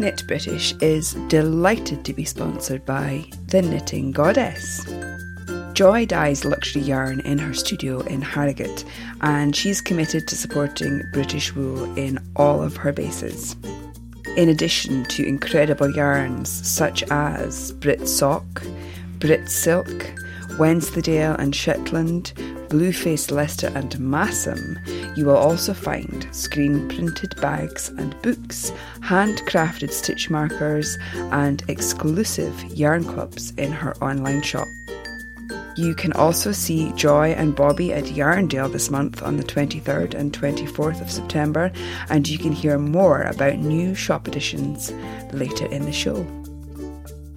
Knit British is delighted to be sponsored by The Knitting Goddess. Joy dyes luxury yarn in her studio in Harrogate, and she's committed to supporting British wool in all of her bases. In addition to incredible yarns such as Brit Sock, Brit Silk, Wensleydale and Shetland, Blueface Leicester and Masham, you will also find screen printed bags and books, handcrafted stitch markers, and exclusive yarn clubs in her online shop. You can also see Joy and Bobby at Yarndale this month on the 23rd and 24th of September, and you can hear more about new shop additions later in the show.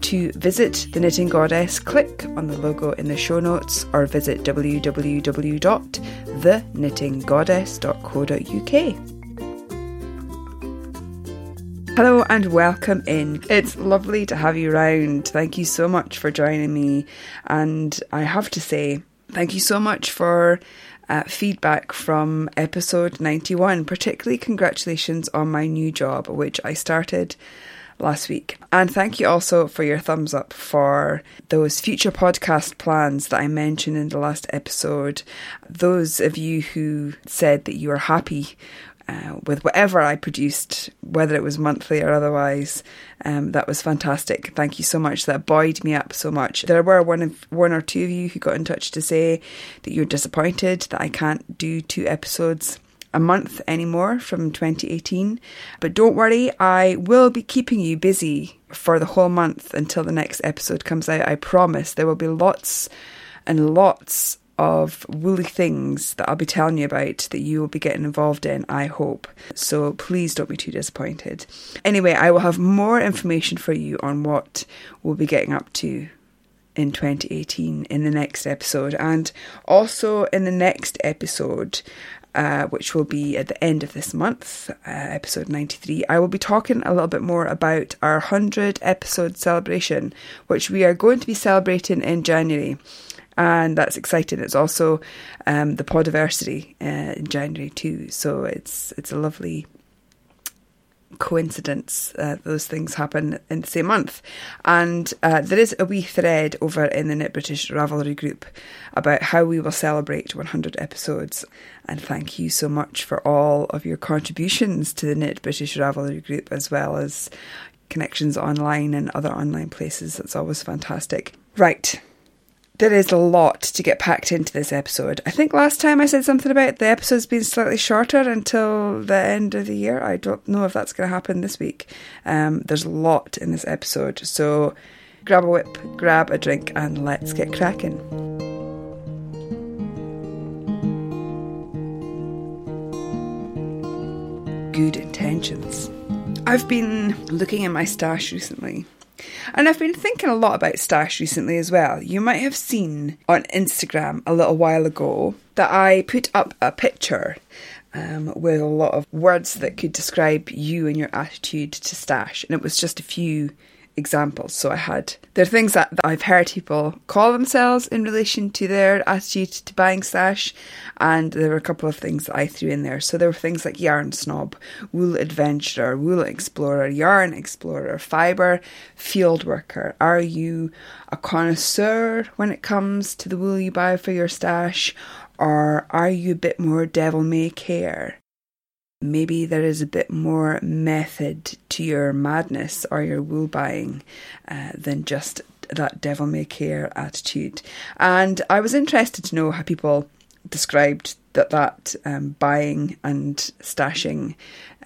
To visit the Knitting Goddess, click on the logo in the show notes or visit www.theknittinggoddess.co.uk. Hello and welcome in. It's lovely to have you round. Thank you so much for joining me. And I have to say, thank you so much for uh, feedback from episode 91. Particularly, congratulations on my new job, which I started last week. And thank you also for your thumbs up for those future podcast plans that I mentioned in the last episode. Those of you who said that you are happy uh, with whatever I produced, whether it was monthly or otherwise. Um, that was fantastic. Thank you so much. That buoyed me up so much. There were one of one or two of you who got in touch to say that you're disappointed that I can't do two episodes a month anymore from 2018. But don't worry, I will be keeping you busy for the whole month until the next episode comes out. I promise there will be lots and lots of woolly things that I'll be telling you about that you will be getting involved in, I hope. So please don't be too disappointed. Anyway, I will have more information for you on what we'll be getting up to in 2018 in the next episode. And also in the next episode, uh, which will be at the end of this month, uh, episode 93, I will be talking a little bit more about our 100 episode celebration, which we are going to be celebrating in January. And that's exciting. It's also um, the podiversary uh, in January too, so it's it's a lovely coincidence uh, those things happen in the same month. And uh, there is a wee thread over in the Knit British Ravelry group about how we will celebrate 100 episodes. And thank you so much for all of your contributions to the Knit British Ravelry group, as well as connections online and other online places. That's always fantastic. Right there is a lot to get packed into this episode. I think last time I said something about the episodes being slightly shorter until the end of the year. I don't know if that's going to happen this week. Um, there's a lot in this episode. So grab a whip, grab a drink, and let's get cracking. Good intentions. I've been looking in my stash recently and I've been thinking a lot about stash recently as well. You might have seen on Instagram a little while ago that I put up a picture um, with a lot of words that could describe you and your attitude to stash. And it was just a few examples. So I had there are things that, that, I've heard people call themselves in relation to their attitude to buying stash, and there were a couple of things that I threw in there. So there were things like yarn snob, wool adventurer, wool explorer, yarn explorer, fibre field worker. Are you a connoisseur when it comes to the wool you buy for your stash, or are you a bit more devil may care? Maybe there is a bit more method to your madness or your wool buying uh, than just that devil may care attitude. And I was interested to know how people described that that um, buying and stashing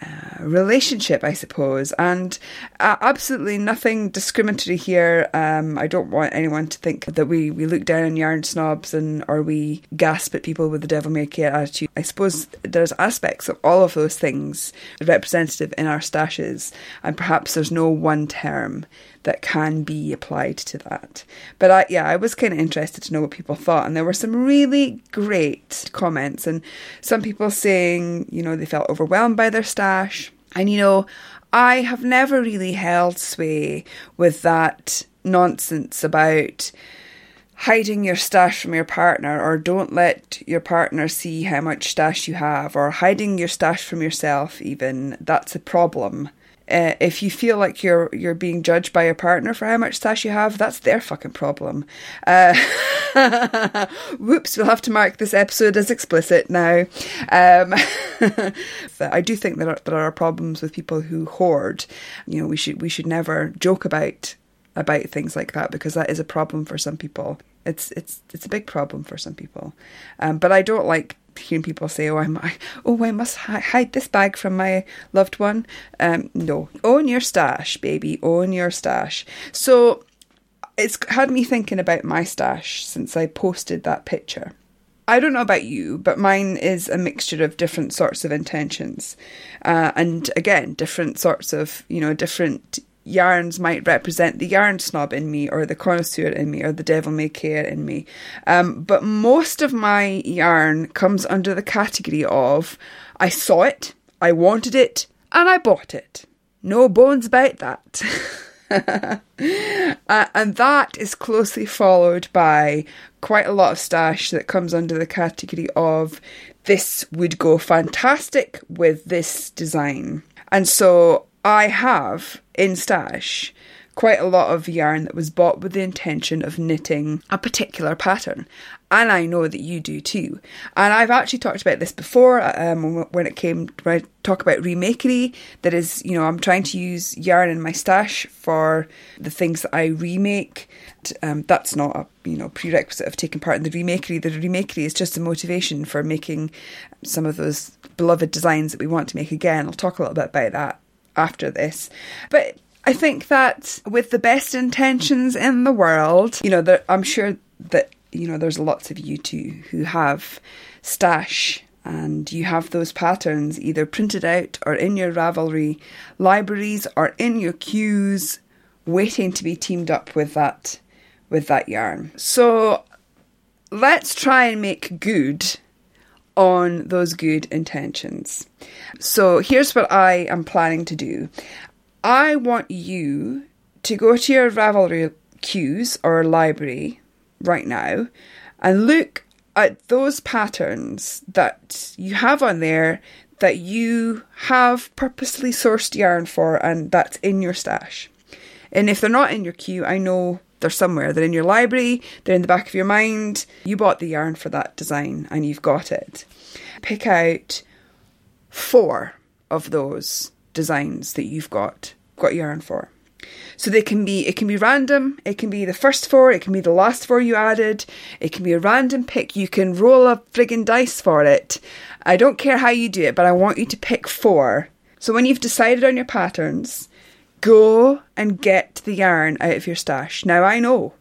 uh, relationship, I suppose, and uh, absolutely nothing discriminatory here. Um, I don't want anyone to think that we, we look down on yarn snobs and or we gasp at people with the devil may care attitude. I suppose there's aspects of all of those things representative in our stashes, and perhaps there's no one term that can be applied to that. But I, yeah, I was kind of interested to know what people thought, and there were some really great comments, and some people saying, you know, they felt overwhelmed by their stash, and you know, I have never really held sway with that nonsense about hiding your stash from your partner or don't let your partner see how much stash you have or hiding your stash from yourself even. That's a problem Uh, if you feel like you're you're being judged by your partner for how much stash you have, that's their fucking problem. Uh, whoops, we'll have to mark this episode as explicit now. Um, I do think there there are problems with people who hoard. You know, we should we should never joke about about things like that because that is a problem for some people. It's it's it's a big problem for some people. Um, but I don't like hearing people say, "Oh, I'm, I, oh, I must hi- hide this bag from my loved one." Um, no, own your stash, baby. Own your stash. So it's had me thinking about my stash since I posted that picture. I don't know about you, but mine is a mixture of different sorts of intentions, uh, and again, different sorts of you know different yarns might represent the yarn snob in me or the connoisseur in me or the devil may care in me. Um, but most of my yarn comes under the category of I saw it, I wanted it, and I bought it. No bones about that. uh, and that is closely followed by quite a lot of stash that comes under the category of this would go fantastic with this design. And so I have in stash quite a lot of yarn that was bought with the intention of knitting a particular pattern. And I know that you do too. And I've actually talked about this before um, when it came when I talk about remakery. That is, you know, I'm trying to use yarn in my stash for the things that I remake. Um, that's not a you know prerequisite of taking part in the remakery. The remakery is just a motivation for making some of those beloved designs that we want to make again. I'll talk a little bit about that after this. But I think that with the best intentions in the world, you know, that I'm sure that you know there's lots of you too who have stash and you have those patterns either printed out or in your Ravelry libraries or in your queues waiting to be teamed up with that with that yarn. So let's try and make good on those good intentions. So here's what I am planning to do. I want you to go to your Ravelry queues or library right now and look at those patterns that you have on there that you have purposely sourced yarn for and that's in your stash. And if they're not in your queue, I know they're somewhere. They're in your library, they're in the back of your mind. You bought the yarn for that design and you've got it. Pick out four of those designs that you've got got yarn for. So they can be it can be random, it can be the first four, it can be the last four you added, it can be a random pick, you can roll a friggin' dice for it. I don't care how you do it, but I want you to pick four. So when you've decided on your patterns, Go and get the yarn out of your stash. Now, I know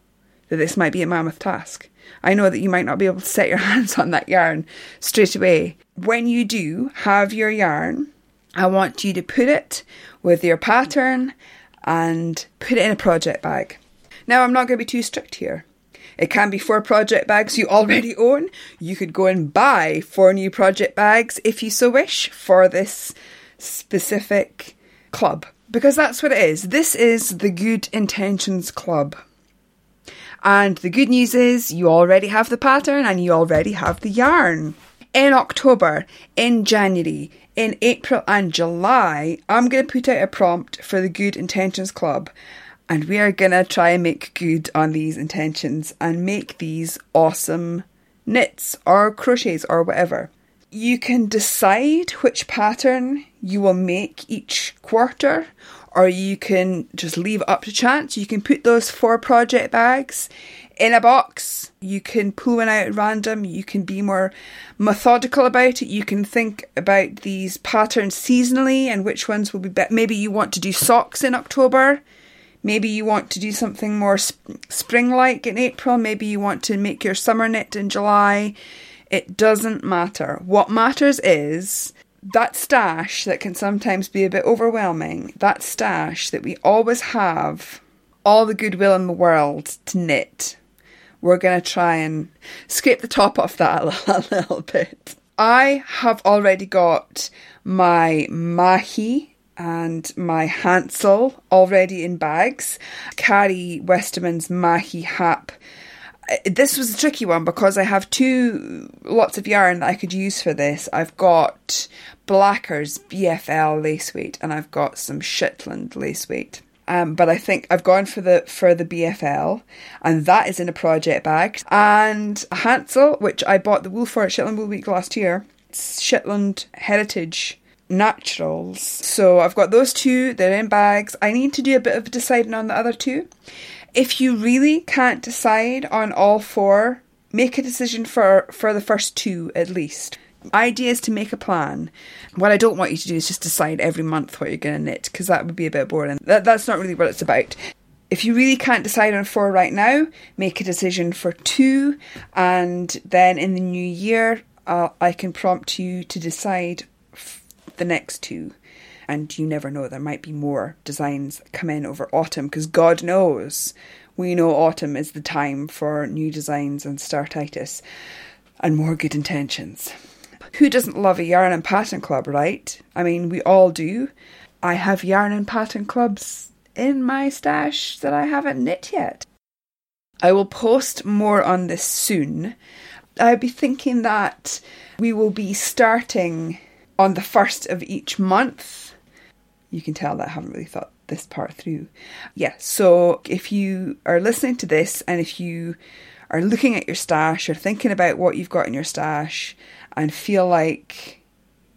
that this might be a mammoth task. I know that you might not be able to set your hands on that yarn straight away. When you do have your yarn, I want you to put it with your pattern and put it in a project bag. Now, I'm not going to be too strict here. It can be four project bags you already own. You could go and buy four new project bags if you so wish for this specific club because that's what it is. This is the Good Intentions Club. And the good news is you already have the pattern and you already have the yarn. In October, in January, in April and July, I'm going to put out a prompt for the Good Intentions Club and we are going to try and make good on these intentions and make these awesome knits or crochets or whatever. You can decide which pattern you will make each quarter, or you can just leave it up to chance. You can put those four project bags in a box. You can pull one out at random. You can be more methodical about it. You can think about these patterns seasonally and which ones will be better. Maybe you want to do socks in October. Maybe you want to do something more sp- spring like in April. Maybe you want to make your summer knit in July. It doesn't matter. What matters is that stash that can sometimes be a bit overwhelming, that stash that we always have all the goodwill in the world to knit, we're going to try and scrape the top off that a little bit. I have already got my Mahy and my Hansel already in bags. Karie Westermann's Mahy Hap this was a tricky one because I have two lots of yarn that I could use for this. I've got Blackers BFL lace weight and I've got some Shetland lace weight. Um, but I think I've gone for the for the BFL, and that is in a project bag. And Hansel, which I bought the wool for at Shetland Wool Week last year, it's Shetland Heritage Naturals. So I've got those two. They're in bags. I need to do a bit of deciding on the other two. If you really can't decide on all four, make a decision for for the first two at least idea is to make a plan. What I don't want you to do is just decide every month what you're going to knit because that would be a bit boring. That, that's not really what it's about. If you really can't decide on four right now, make a decision for two, and then in the new year, uh, I can prompt you to decide f- the next two. And you never know, there might be more designs come in over autumn because God knows we know autumn is the time for new designs and startitis and more good intentions. Who doesn't love a yarn and pattern club, right? I mean, we all do. I have yarn and pattern clubs in my stash that I haven't knit yet. I will post more on this soon. I'd be thinking that we will be starting on the first of each month. You can tell that I haven't really thought this part through. Yeah, so if you are listening to this and if you are looking at your stash or thinking about what you've got in your stash and feel like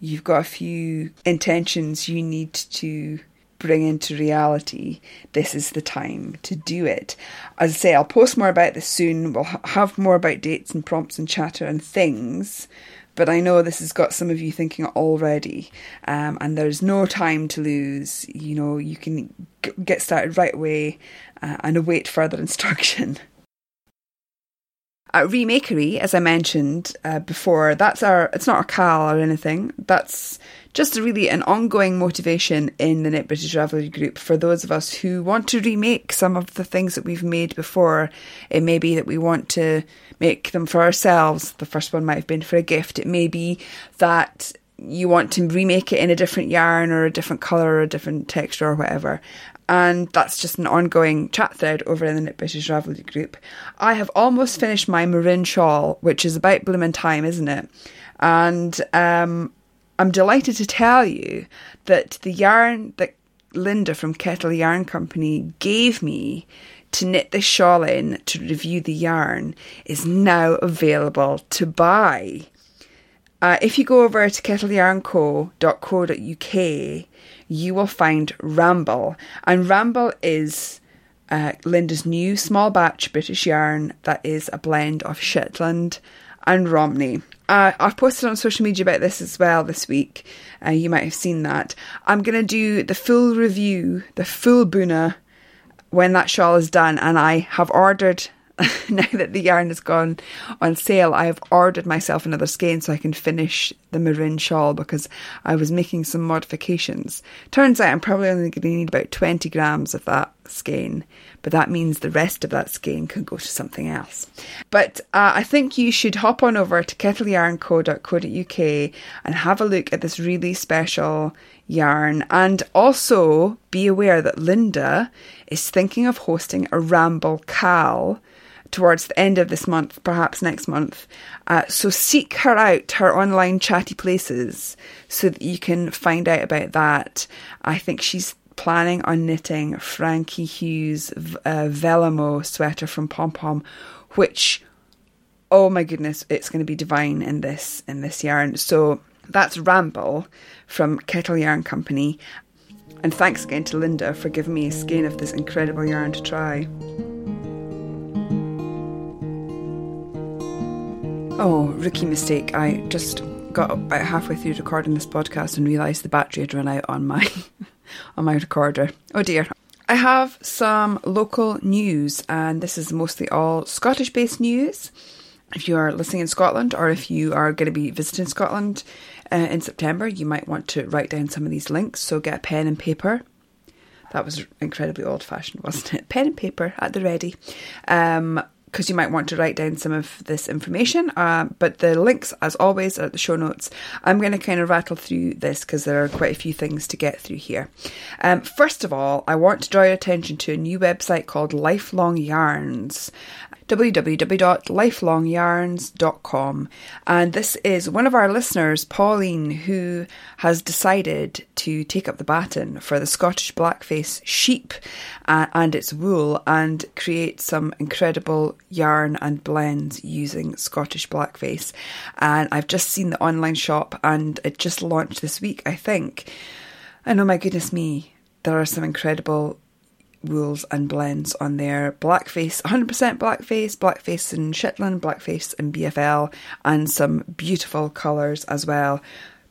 you've got a few intentions you need to bring into reality, this is the time to do it. As I say, I'll post more about this soon. We'll have more about dates and prompts and chatter and things. But I know this has got some of you thinking already, um, and there's no time to lose. You know, you can g- get started right away uh, and await further instruction. At Remakery, as I mentioned uh, before, that's our, it's not a cal or anything. That's just really an ongoing motivation in the Knit British Ravelry group for those of us who want to remake some of the things that we've made before. It may be that we want to make them for ourselves. The first one might have been for a gift. It may be that you want to remake it in a different yarn or a different colour or a different texture or whatever and that's just an ongoing chat thread over in the Knit British Ravelry group. I have almost finished my marin shawl, which is about blooming time, isn't it? And um, I'm delighted to tell you that the yarn that Linda from Kettle Yarn Company gave me to knit this shawl in to review the yarn is now available to buy. Uh, if you go over to kettleyarnco.co.uk, you will find Ramble. And Ramble is uh, Linda's new small batch British yarn that is a blend of Shetland and Romney. Uh, I've posted on social media about this as well this week. Uh, you might have seen that. I'm going to do the full review, the full Buna, when that shawl is done, and I have ordered now that the yarn has gone on sale, I have ordered myself another skein so I can finish the marin shawl because I was making some modifications. Turns out I'm probably only going to need about 20 grams of that skein, but that means the rest of that skein can go to something else. But uh, I think you should hop on over to kettleyarnco.co.uk and have a look at this really special yarn and also be aware that Linda is thinking of hosting a Ramble Cal towards the end of this month, perhaps next month. Uh, so seek her out, her online chatty places, so that you can find out about that. I think she's planning on knitting Frankie Hughes' uh, Velamo sweater from Pom Pom, which, oh my goodness, it's going to be divine in this in this yarn. So that's Ramble from Kettle Yarn Company. And thanks again to Linda for giving me a skein of this incredible yarn to try. Oh, rookie mistake. I just got about halfway through recording this podcast and realised the battery had run out on my on my recorder. Oh dear. I have some local news and this is mostly all Scottish based news. If you are listening in Scotland or if you are going to be visiting Scotland uh, in September, you might want to write down some of these links. So get a pen and paper. That was incredibly old fashioned, wasn't it? Pen and paper at the ready. Um, because you might want to write down some of this information. Uh, but the links, as always, are at the show notes. I'm going to kind of rattle through this because there are quite a few things to get through here. Um, first of all, I want to draw your attention to a new website called Lifelong Yarns. www.lifelongyarns.com. And this is one of our listeners, Pauline, who has decided to take up the baton for the Scottish blackface sheep uh, and its wool and create some incredible yarn and blends using Scottish blackface. And I've just seen the online shop and it just launched this week, I think. And oh my goodness me, there are some incredible wools and blends on there. Blackface, 100% blackface, blackface in Shetland, blackface in BFL, and some beautiful colours as well.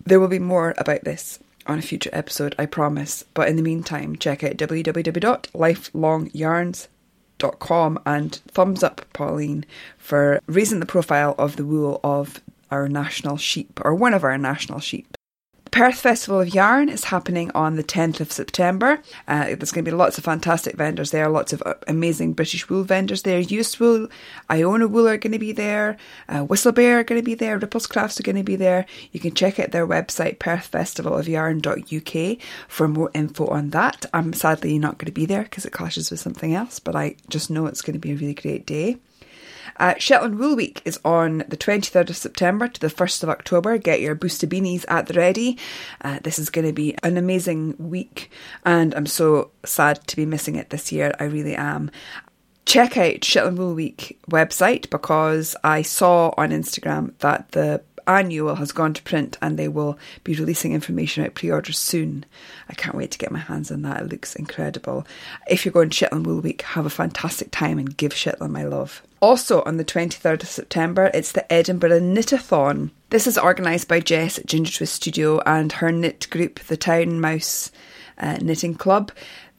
There will be more about this on a future episode, I promise. But in the meantime, check out www.lifelongyarns.com and thumbs up, Pauline, for raising the profile of the wool of our national sheep, or one of our national sheep. Perth Festival of Yarn is happening on the 10th of September. Uh, there's going to be lots of fantastic vendors there, lots of uh, amazing British wool vendors there. Uist Wool, Iona Wool are going to be there, uh, Whistlebear are going to be there, Ripples Crafts are going to be there. You can check out their website, perthfestivalofyarn.uk, for more info on that. I'm sadly not going to be there because it clashes with something else, but I just know it's going to be a really great day. Uh, Shetland Wool Week is on the 23rd of September to the 1st of October. Get your booster beanies at the ready. Uh, this is going to be an amazing week, and I'm so sad to be missing it this year. I really am check out Shetland Wool Week website because I saw on Instagram that the annual has gone to print and they will be releasing information about pre orders soon. I can't wait to get my hands on that. It looks incredible. If you're going to Shetland Wool Week, have a fantastic time and give Shetland my love. Also, on the 23rd of September, it's the Edinburgh Knitathon. This is organised by Jess at Ginger Twist Studio and her knit group, the Town Mouse uh, Knitting Club.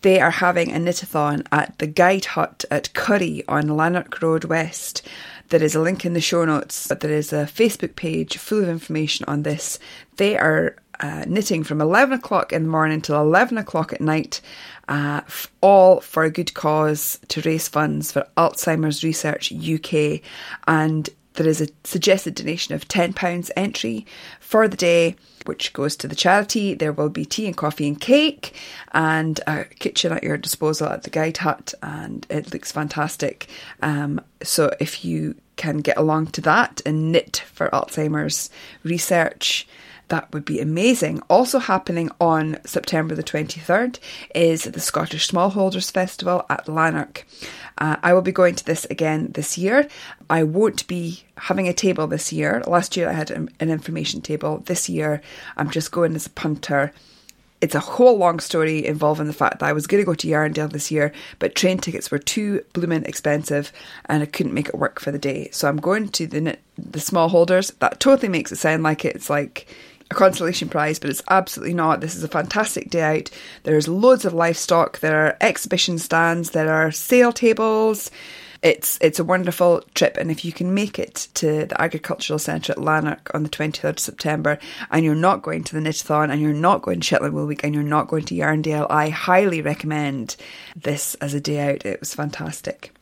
They are having a knitathon at the Guide Hut at Currie on Lanark Road West. There is a link in the show notes, but there is a Facebook page full of information on this. They are uh, knitting from 11 o'clock in the morning till 11 o'clock at night, uh, all for a good cause to raise funds for Alzheimer's Research UK. And there is a suggested donation of £10 entry for the day, which goes to the charity. There will be tea and coffee and cake and a kitchen at your disposal at the Guide Hut, and it looks fantastic. Um, so if you can get along to that and knit for Alzheimer's research, that would be amazing. Also happening on September the 23rd is the Scottish Smallholders Festival at Lanark. Uh, I will be going to this again this year. I won't be having a table this year. Last year I had an information table. This year I'm just going as a punter it's a whole long story involving the fact that I was going to go to Yarndale this year, but train tickets were too blooming expensive and I couldn't make it work for the day. So I'm going to the the small holders. That totally makes it sound like it's like a consolation prize, but it's absolutely not. This is a fantastic day out. There's loads of livestock, there are exhibition stands, there are sale tables. It's it's a wonderful trip, and if you can make it to the Agricultural Centre at Lanark on the 23rd of September, and you're not going to the Knitathon, and you're not going to Shetland Wool Week, and you're not going to Yarndale, I highly recommend this as a day out. It was fantastic.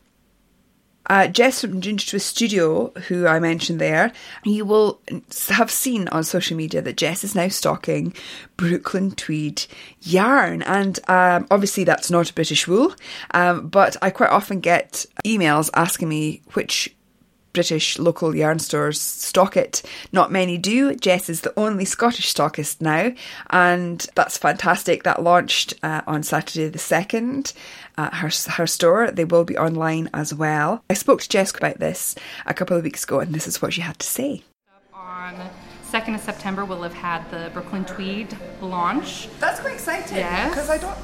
Uh, Jess from Ginger Twist Studio, who I mentioned there, you will have seen on social media that Jess is now stocking Brooklyn Tweed yarn. And um, obviously, that's not a British wool, um, but I quite often get emails asking me which British local yarn stores stock it. Not many do. Jess is the only Scottish stockist now, and that's fantastic. That launched uh, on Saturday the 2nd at her, her store. They will be online as well. I spoke to Jess about this a couple of weeks ago, and this is what she had to say. On 2nd of September, we'll have had the Brooklyn Tweed launch. That's quite exciting. Yes. Because I don't.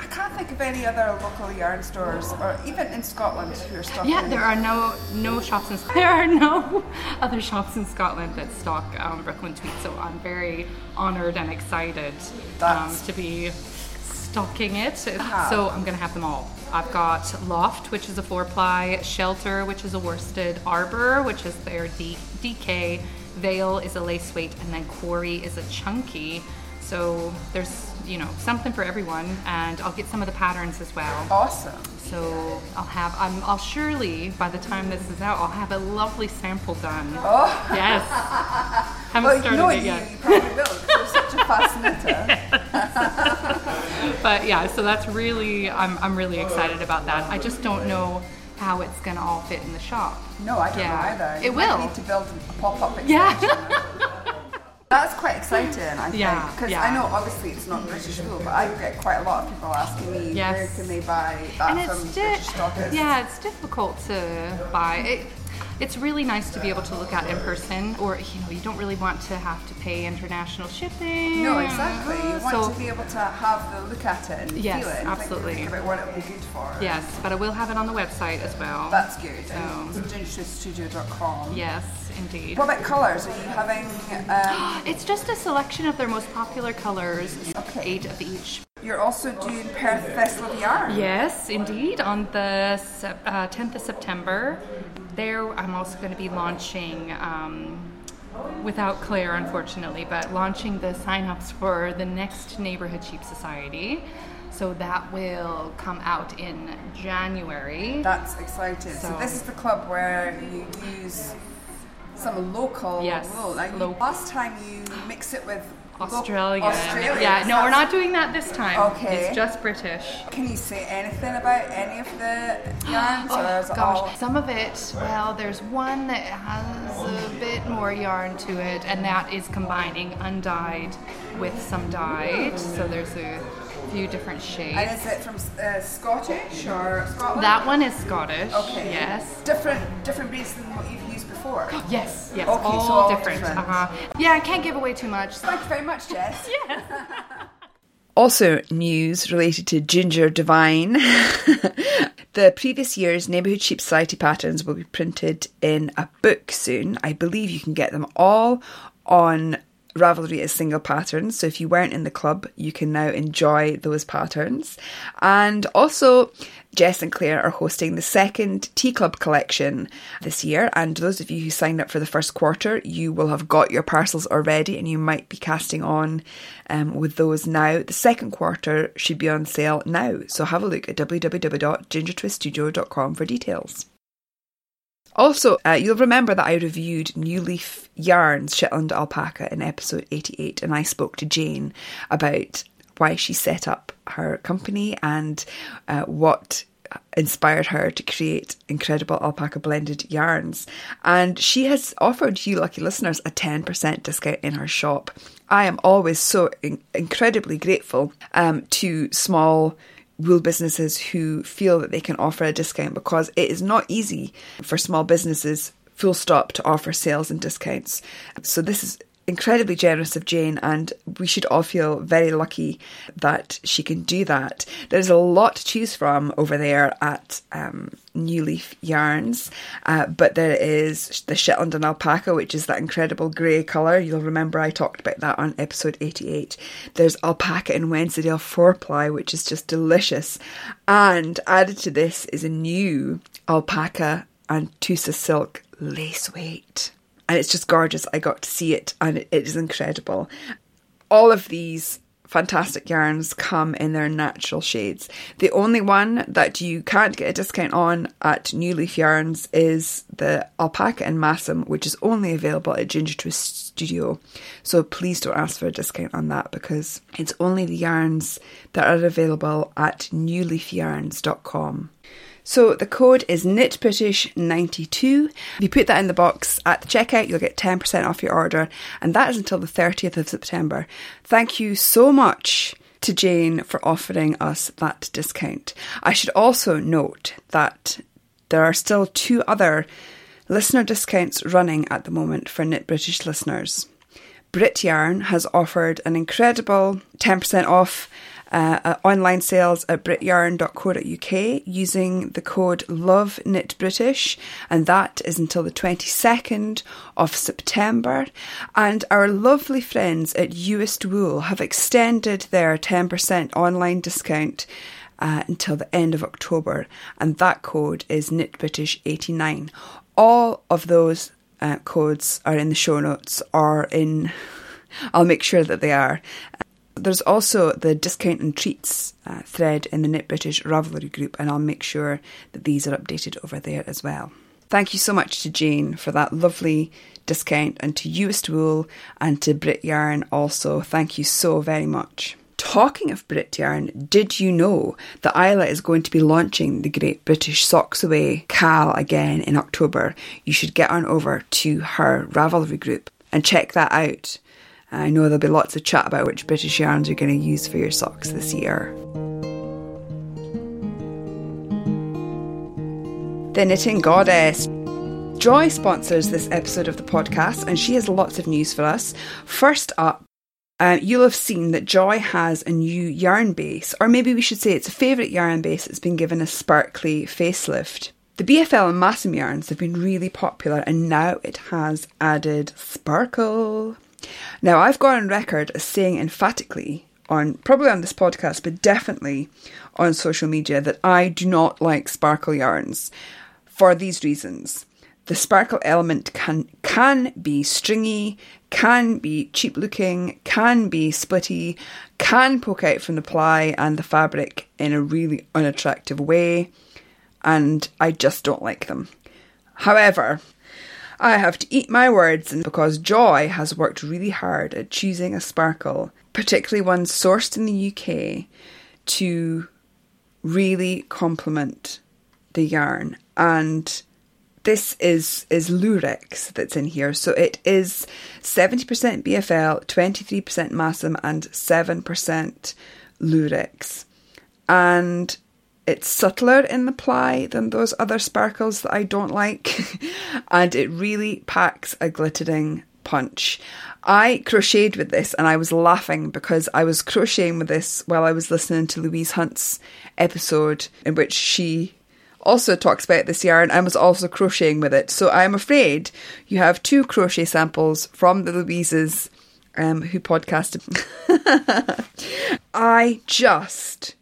I can't think of any other local yarn stores, or even in Scotland, who are stocking. Yeah, there are no no shops in there are no other shops in Scotland that stock um, Brooklyn Tweed. So I'm very honoured and excited um, to be stocking it. Uh-huh. So I'm gonna have them all. I've got Loft, which is a four ply, Shelter, which is a worsted, Arbor, which is their D- DK, Veil is a lace weight, and then Quarry is a chunky. So there's you know something for everyone, and I'll get some of the patterns as well. Awesome. So I'll have I'm, I'll surely by the time this is out I'll have a lovely sample done. Oh yes. Haven't well, started no, it yet. You, probably will. You're such a fascinator. but yeah, so that's really I'm I'm really excited about that. I just don't know how it's going to all fit in the shop. No, I don't Yeah. know either. It You might will. need to build a pop-up extension. Yeah. That's quite exciting, I think, Yeah, because yeah. I know obviously it's not British wool, but I get quite a lot of people asking me Yes. where can they buy that and from it's British di- stockists. yeah, it's difficult to buy. It, it's really nice to be able to look at in person, or you know, you don't really want to have to pay international shipping. No, exactly. You want So- to be able to have the look at it and Yes, feel it and absolutely. think about what it would be good for. Yes, but I will have it on the website as well. That's good. So- it's yes, indeed. What about colours? Are you having, um, It's just a selection of their most popular colors, Okay. eight of each. you're also doing Perth Festival of Yarn? Yes, indeed. On the uh, 10th of September, there I'm also going to be launching, um, without Claire unfortunately, but launching the sign-ups for the next Neighborhood Sheep Society. So that will come out in January. That's exciting. So, So- this is the club where you use some local Yes, wool. Now, you, last time you mix it with Australia. Australia. Yeah, no, we're not doing that this time. Okay. It's just British. Can you say anything about any of the yarns? Oh is it all- gosh, some of it. Well, there's one that has a bit more yarn to it, and that is combining undyed with some dyed. So there's a few different shades. And is it from uh, Scottish or Scotland? That one is Scottish. Okay. Yes. Different, different breeds than what you've used before. Yes. Yes. Okay, all, so all different. different. Uh-huh. Yeah, I can't give away too much. Thank you very much, Jess. Yes. Also, news related to Ginger Divine. the previous year's Neighbourhood Sheep Society patterns will be printed in a book soon. I believe you can get them all on Ravelry as single patterns. So if you weren't in the club, you can now enjoy those patterns. And also, Jess and Claire are hosting the second Tea Club collection this year. And those of you who signed up for the first quarter, you will have got your parcels already and you might be casting on um, with those now. The second quarter should be on sale now. So have a look at www.gingertwiststudio.com for details. Also, uh, you'll remember that I reviewed New Leaf Yarns Shetland Alpaca in episode 88, and I spoke to Jane about why she set up her company and uh, what inspired her to create incredible alpaca blended yarns. And she has offered you, lucky listeners, a 10% discount in her shop. I am always so in- incredibly grateful um, to small wool businesses who feel that they can offer a discount because it is not easy for small businesses full stop to offer sales and discounts. So this is incredibly generous of Jane and we should all feel very lucky that she can do that. There's a lot to choose from over there at um, New Leaf Yarns, uh, but there is the Shetland and Alpaca, which is that incredible grey colour. You'll remember I talked about that on episode 88. There's Alpaca and Wensleydale 4 ply, which is just delicious. And added to this is a new Alpaca and Tussah Silk lace weight and it's just gorgeous. I got to see it, and it, is incredible. All of these fantastic yarns come in their natural shades. The only one that you can't get a discount on at New Leaf Yarns is the Alpaca and Masham, which is only available at Ginger Twist Studio. So please don't ask for a discount on that because it's only the yarns that are available at newleafyarns.com. So the code is knitbritish92. If you put that in the box at the checkout, you'll get 10% off your order, and that is until the 30th of September. Thank you so much to Jane for offering us that discount. I should also note that there are still two other listener discounts running at the moment for Knit British listeners. Brit Yarn has offered an incredible 10% off uh, uh, online sales at brityarn.co.uk using the code LOVEKNITBRITISH, and that is until the 22nd of September. And our lovely friends at Uist Wool have extended their 10% online discount uh, until the end of October, and that code is KnitBritish89. All of those uh, codes are in the show notes or in. I'll make sure that they are. There's also the discount and treats uh, thread in the Knit British Ravelry group, and I'll make sure that these are updated over there as well. Thank you so much to Jane for that lovely discount, and to Uist Wool and to Brit Yarn also. Thank you so very much. Talking of Brit Yarn, did you know that Isla is going to be launching the Great British Socks Away Cal again in October? You should get on over to her Ravelry group and check that out. I know there'll be lots of chat about which British yarns you're going to use for your socks this year. The Knitting Goddess. Joy sponsors this episode of the podcast, and she has lots of news for us. First up, uh, you'll have seen that Joy has a new yarn base, or maybe we should say it's a favourite yarn base that's been given a sparkly facelift. The BFL and Masham yarns have been really popular, and now it has added sparkle. Now, I've gone on record as saying emphatically on probably on this podcast, but definitely on social media that I do not like sparkle yarns for these reasons the sparkle element can can be stringy, can be cheap looking, can be splitty, can poke out from the ply and the fabric in a really unattractive way, and I just don't like them. However, I have to eat my words and because Joy has worked really hard at choosing a sparkle, particularly one sourced in the UK, to really complement the yarn and this is is Lurex that's in here. So it is 70% BFL, 23% Masham, and 7% Lurex. And it's subtler in the ply than those other sparkles that I don't like. and it really packs a glittering punch. I crocheted with this and I was laughing because I was crocheting with this while I was listening to Louise Hunt's episode in which she also talks about this yarn and i was also crocheting with it. So I'm afraid you have two crochet samples from the Louises um, who podcasted. I just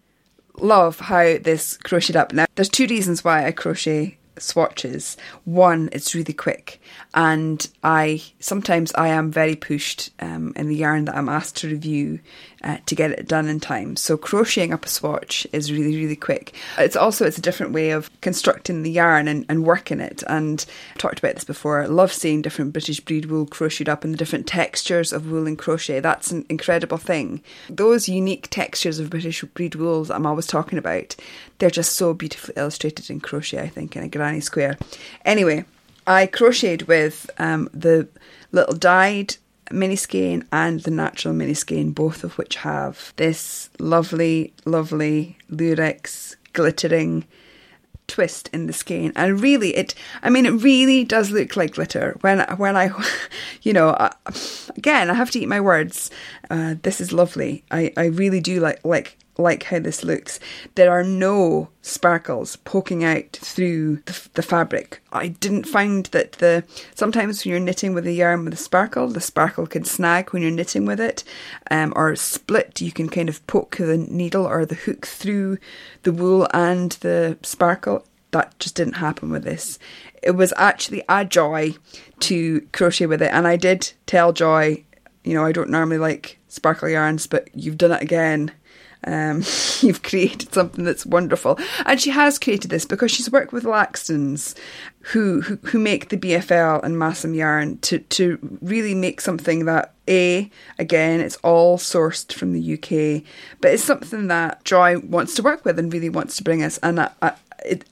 love how this crocheted up. Now, there's two reasons why I crochet swatches. One, it's really quick, and I sometimes I am very pushed um, in the yarn that I'm asked to review uh, to get it done in time. So crocheting up a swatch is really really quick. It's also it's a different way of constructing the yarn and, and working it. And I've talked about this before. I love seeing different British breed wool crocheted up and the different textures of wool and crochet. That's an incredible thing. Those unique textures of British breed wool that I'm always talking about. They're just so beautifully illustrated in crochet. I think in a granny square. Anyway. I crocheted with um, the little dyed mini skein and the natural mini skein, both of which have this lovely, lovely lurex glittering twist in the skein and really it i mean it really does look like glitter. When when i you know I, again i have to eat my words. Uh, this is lovely. I i really do like like like how this looks. There are no sparkles poking out through the, the, fabric. I didn't find that the sometimes when you're knitting with a yarn with a sparkle, the sparkle can snag when you're knitting with it, um, or split. You can kind of poke the needle or the hook through the wool and the sparkle. That just didn't happen with this. It was actually a joy to crochet with it, and I did tell Joy, you know, I don't normally like sparkle yarns, but you've done it again um, you've created something that's wonderful. And she has created this because she's worked with Laxton's, who, who, who make the BFL and Masham yarn to, to really make something that, A, again, it's all sourced from the UK, but it's something that Joy wants to work with and really wants to bring us. And I, it,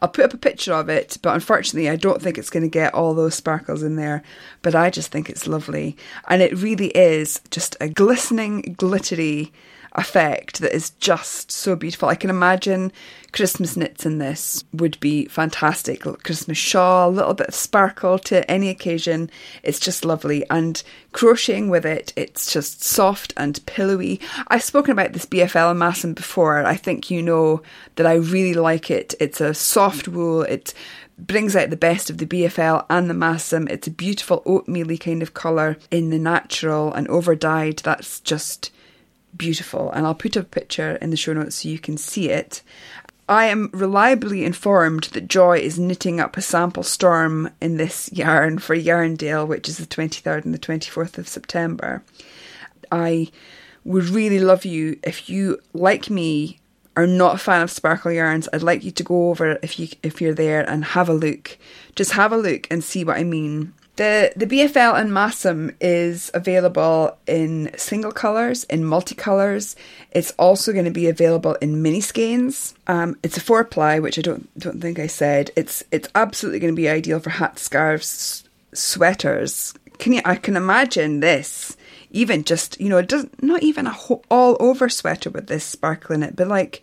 I'll put up a picture of it, but unfortunately, I don't think it's going to get all those sparkles in there. But I just think it's lovely. And it really is just a glistening, glittery effect that is just so beautiful. I can imagine Christmas knits in this would be fantastic. Christmas shawl, a little bit of sparkle to any occasion. It's just lovely. And crocheting with it, it's just soft and pillowy. I've spoken about this BFL Masham before. I think you know that I really like it. It's a soft wool. It brings out the best of the BFL and the Masham. It's a beautiful oatmeal kind of colour in the natural and over dyed. That's just beautiful. And I'll put a picture in the show notes so you can see it. I am reliably informed that Joy is knitting up a sample storm in this yarn for Yarndale, which is the 23rd and the 24th of September. I would really love you if you, like me, are not a fan of sparkle yarns. I'd like you to go over if you if you're there and have a look. Just have a look and see what I mean. The the BFL and Masham is available in single colours, in multicolours. It's also going to be available in mini skeins. Um, it's a four ply, which I don't don't think I said. It's it's absolutely going to be ideal for hats, scarves, sweaters. Can you? I can imagine this. Even just you know, it doesn't not even a ho- all over sweater with this sparkle in it, but like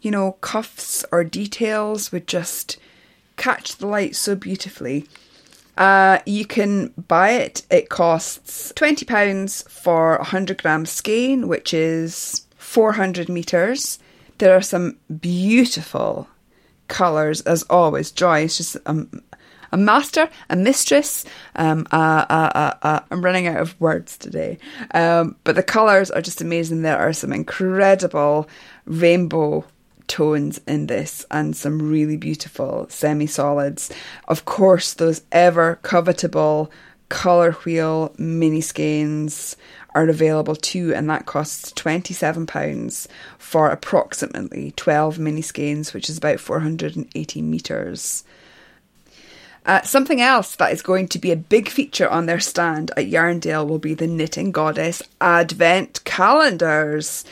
you know, cuffs or details would just catch the light so beautifully. Uh, you can buy it. It costs twenty pounds for a hundred gram skein, which is four hundred meters. There are some beautiful colours, as always. Joy is just a, a master, a mistress. Um, uh, uh, uh, uh, I'm running out of words today, um, but the colours are just amazing. There are some incredible rainbow tones in this and some really beautiful semi solids. Of course, those ever covetable colour wheel mini skeins are available too, and that costs £27 for approximately 12 mini skeins, which is about 480 metres. Uh, something else that is going to be a big feature on their stand at Yarndale will be the Knitting Goddess Advent calendars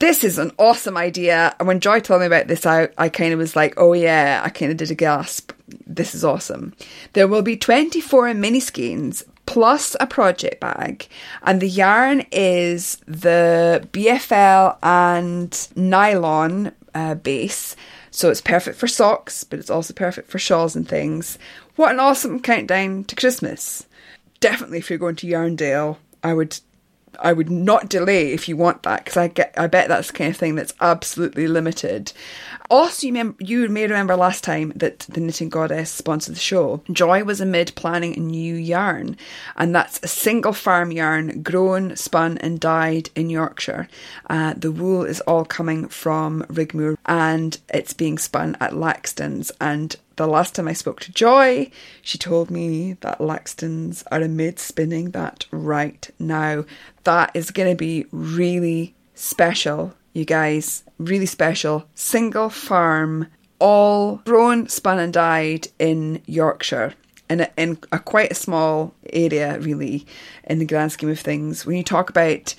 this is an awesome idea. And when Joy told me about this, I, I kind of was like, oh yeah, I kind of did a gasp. This is awesome. There will be 24 mini skeins plus a project bag, and the yarn is the BFL and nylon uh, base. So it's perfect for socks, but it's also perfect for shawls and things. What an awesome countdown to Christmas! Definitely, if you're going to Yarndale, I would I would not delay if you want that because I get I bet that's the kind of thing that's absolutely limited. Also, you, mem- you may remember last time that the Knitting Goddess sponsored the show. Joy was amid planning a new yarn, and that's a single farm yarn grown, spun, and dyed in Yorkshire. Uh, the wool is all coming from Rigmore, and it's being spun at Laxton's. And the last time I spoke to Joy, she told me that Laxton's are amid spinning that right now. That is going to be really special you guys. Really special. Single farm, all grown, spun, and dyed in Yorkshire. In a, in a quite a small area, really, in the grand scheme of things. When you talk about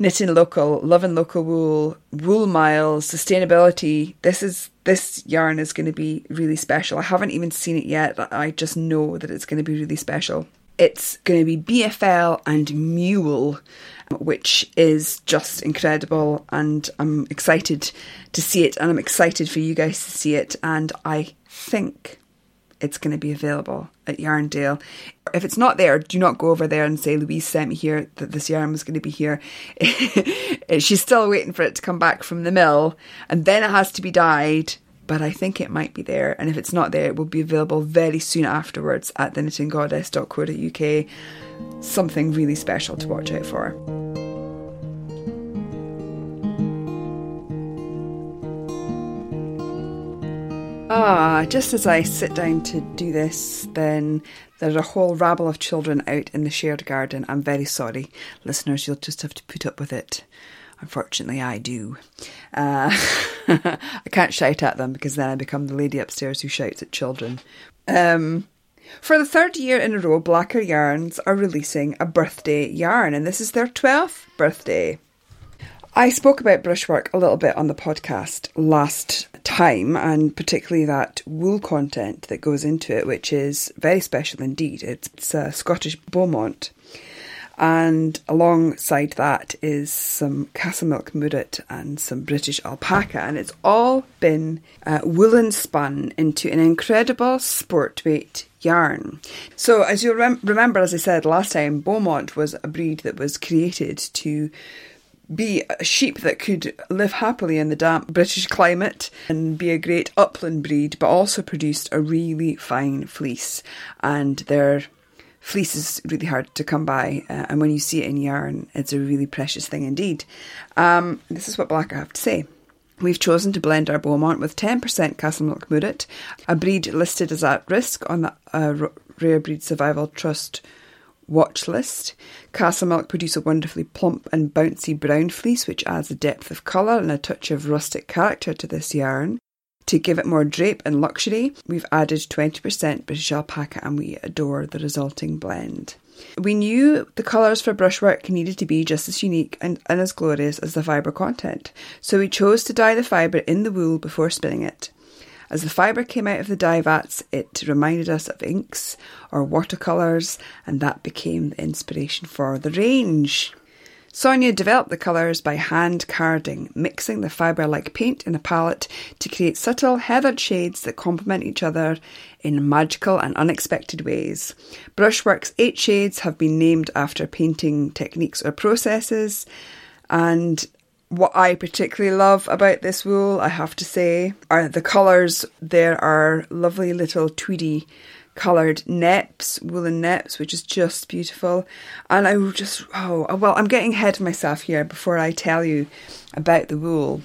knitting local, loving local wool, wool miles, sustainability. This is this yarn is going to be really special. I haven't even seen it yet. but I just know that it's going to be really special. It's going to be BFL and Mule, which is just incredible. And I'm excited to see it, and I'm excited for you guys to see it. And I think it's going to be available at Yarndale. If it's not there, do not go over there and say Louise sent me here that this yarn was going to be here. She's still waiting for it to come back from the mill, and then it has to be dyed but I think it might be there. And if it's not there, it will be available very soon afterwards at the knittinggoddess.co.uk. Something really special to watch out for. Ah, just as I sit down to do this, then there's a whole rabble of children out in the shared garden. I'm very sorry, listeners, you'll just have to put up with it. Unfortunately, I do. Uh, I can't shout at them because then I become the lady upstairs who shouts at children. Um, for the third year in a row, Blacker Yarns are releasing a birthday yarn, and this is their 12th birthday. I spoke about brushwork a little bit on the podcast last time, and particularly that wool content that goes into it, which is very special indeed. It's, it's a Scottish Bowmont. And alongside that is some Castlemilk Moorit and some British alpaca. And it's all been uh, woolen spun into an incredible sport weight yarn. So, as you'll rem- remember, as I said last time, Bowmont was a breed that was created to be a sheep that could live happily in the damp British climate and be a great upland breed, but also produced a really fine fleece. And they're fleece is really hard to come by, uh, and when you see it in yarn, it's a really precious thing indeed. Um, this is what Blacker have to say. We've chosen to blend our Bowmont with 10% Castlemilk Moorit, a breed listed as at risk on the uh, Rare Breed Survival Trust watch list. Castlemilk produce a wonderfully plump and bouncy brown fleece, which adds a depth of colour and a touch of rustic character to this yarn. To give it more drape and luxury, we've added 20% British alpaca and we adore the resulting blend. We knew the colours for brushwork needed to be just as unique and, and as glorious as the fibre content, so we chose to dye the fibre in the wool before spinning it. As the fibre came out of the dye vats, it reminded us of inks or watercolours, and that became the inspiration for the range. Sonia developed the colours by hand carding, mixing the fibre like paint in a palette to create subtle heathered shades that complement each other in magical and unexpected ways. Brushwork's eight shades have been named after painting techniques or processes, and what I particularly love about this wool, I have to say, are the colours. There are lovely little tweedy coloured neps, woolen neps, which is just beautiful. And I just, oh, well, I'm getting ahead of myself here before I tell you about the wool.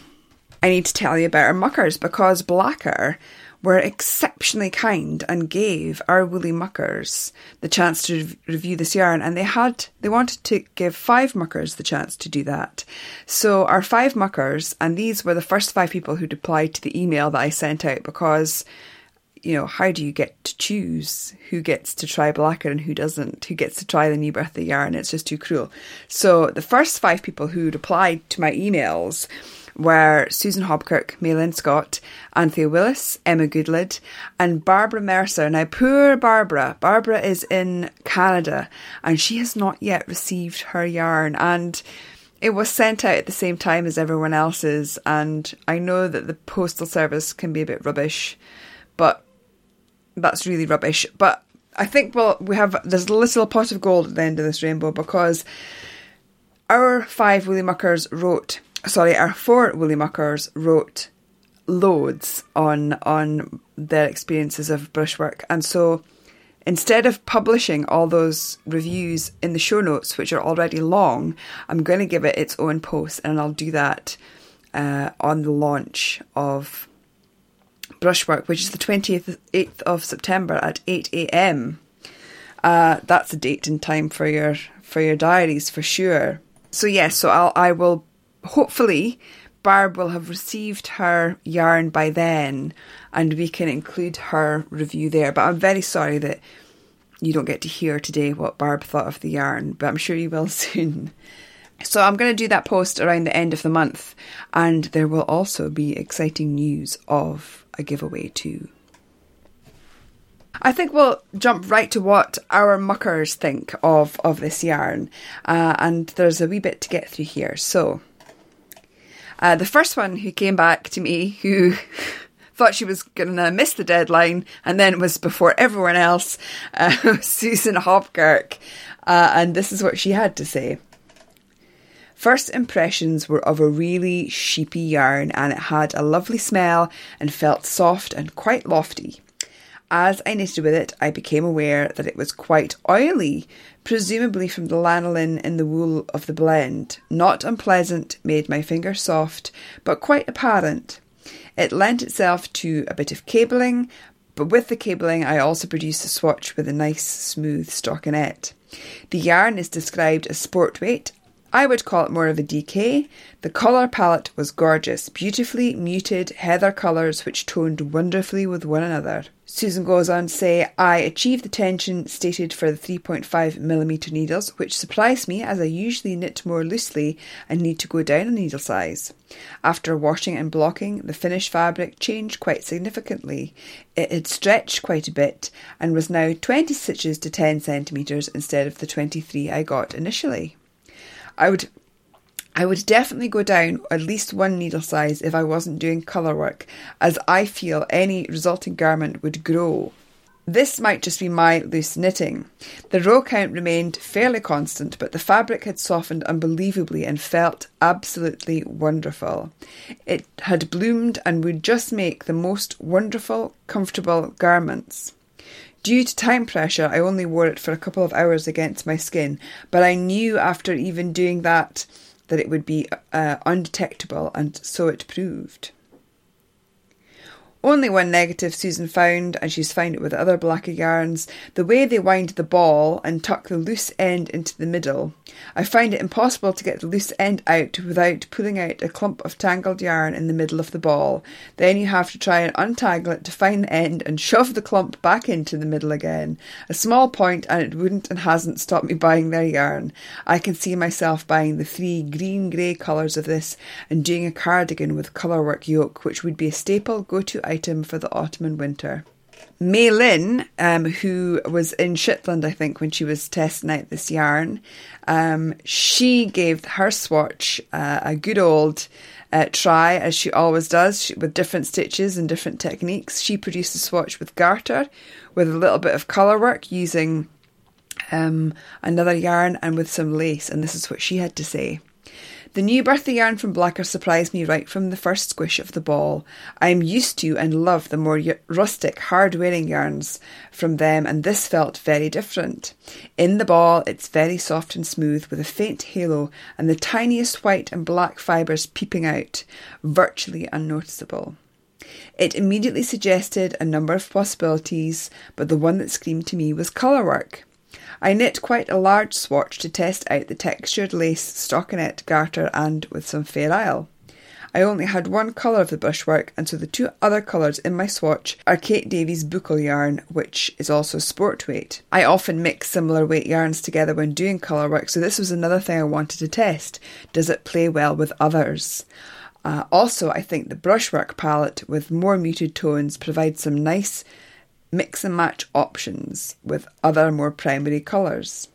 I need to tell you about our muckers because Blacker were exceptionally kind and gave our woolly muckers the chance to rev- review this yarn and they had they wanted to give five muckers the chance to do that so our five muckers and these were the first five people who replied to the email that i sent out because you know, how do you get to choose who gets to try Blacker and who doesn't, who gets to try the New Bertha yarn? It's just too cruel. So the first five people who replied to my emails were Susan Hobkirk, Maylin Scott, Anthea Willis, Emma Goodlid, and Barbara Mercer. Now, poor Barbara. Barbara is in Canada and she has not yet received her yarn. And it was sent out at the same time as everyone else's. And I know that the postal service can be a bit rubbish, but that's really rubbish. But I think well we have there's a little pot of gold at the end of this rainbow because our five woolly muckers wrote sorry, our four woolly muckers wrote loads on on their experiences of brushwork. And so instead of publishing all those reviews in the show notes, which are already long, I'm going to give it its own post and I'll do that uh, on the launch of Brushwork, which is the 28th of September at 8 a.m. Uh, that's a date and time for your for your diaries for sure. So yes, so I'll I will hopefully Barb will have received her yarn by then, and we can include her review there. But I'm very sorry that you don't get to hear today what Barb thought of the yarn, but I'm sure you will soon. So I'm going to do that post around the end of the month, and there will also be exciting news of a giveaway too. I think we'll jump right to what our muckers think of of this yarn, uh, and there's a wee bit to get through here. So, uh, the first one who came back to me, who thought she was going to miss the deadline, and then was before everyone else, uh, Susan Hopkirk. uh, and this is what she had to say. First impressions were of a really sheepy yarn and it had a lovely smell and felt soft and quite lofty. As I knitted with it, I became aware that it was quite oily, presumably from the lanolin in the wool of the blend. Not unpleasant, made my fingers soft, but quite apparent. It lent itself to a bit of cabling, but with the cabling, I also produced a swatch with a nice smooth stockinette. The yarn is described as sport weight I would call it more of a DK. The colour palette was gorgeous, beautifully muted heather colours which toned wonderfully with one another. Susan goes on to say, I achieved the tension stated for the 3.5mm needles, which surprised me as I usually knit more loosely and need to go down a needle size. After washing and blocking, the finished fabric changed quite significantly. It had stretched quite a bit and was now 20 stitches to 10 centimetres instead of the 23 I got initially. I would I would definitely go down at least one needle size if I wasn't doing colour work, as I feel any resulting garment would grow. This might just be my loose knitting. The row count remained fairly constant, but the fabric had softened unbelievably and felt absolutely wonderful. It had bloomed and would just make the most wonderful, comfortable garments. Due to time pressure, I only wore it for a couple of hours against my skin, but I knew after even doing that that it would be uh, undetectable, and so it proved. Only one negative Susan found, and she's found it with other blacker yarns, the way they wind the ball and tuck the loose end into the middle. I find it impossible to get the loose end out without pulling out a clump of tangled yarn in the middle of the ball. Then you have to try and untangle it to find the end and shove the clump back into the middle again. A small point, and it wouldn't and hasn't stopped me buying their yarn. I can see myself buying the three green grey colours of this and doing a cardigan with colourwork yoke, which would be a staple go to item for the autumn and winter. Mei Lin, um, who was in Shetland, I think, when she was testing out this yarn, um, she gave her swatch uh, a good old uh, try, as she always does, she, with different stitches and different techniques. She produced a swatch with garter, with a little bit of colour work using um, another yarn and with some lace, and this is what she had to say. The new Bertha yarn from Blacker surprised me right from the first squish of the ball. I am used to and love the more rustic, hard wearing yarns from them, and this felt very different. In the ball, it's very soft and smooth with a faint halo and the tiniest white and black fibres peeping out, virtually unnoticeable. It immediately suggested a number of possibilities, but the one that screamed to me was colour work. I knit quite a large swatch to test out the textured lace stockinette garter and with some Fair Isle. I only had one colour of the brushwork, and so the two other colours in my swatch are Kate Davies Buachaille yarn, which is also sport weight. I often mix similar weight yarns together when doing colour work, so this was another thing I wanted to test. Does it play well with others? Uh, also, I think the brushwork palette with more muted tones provides some nice mix and match options with other more primary colours.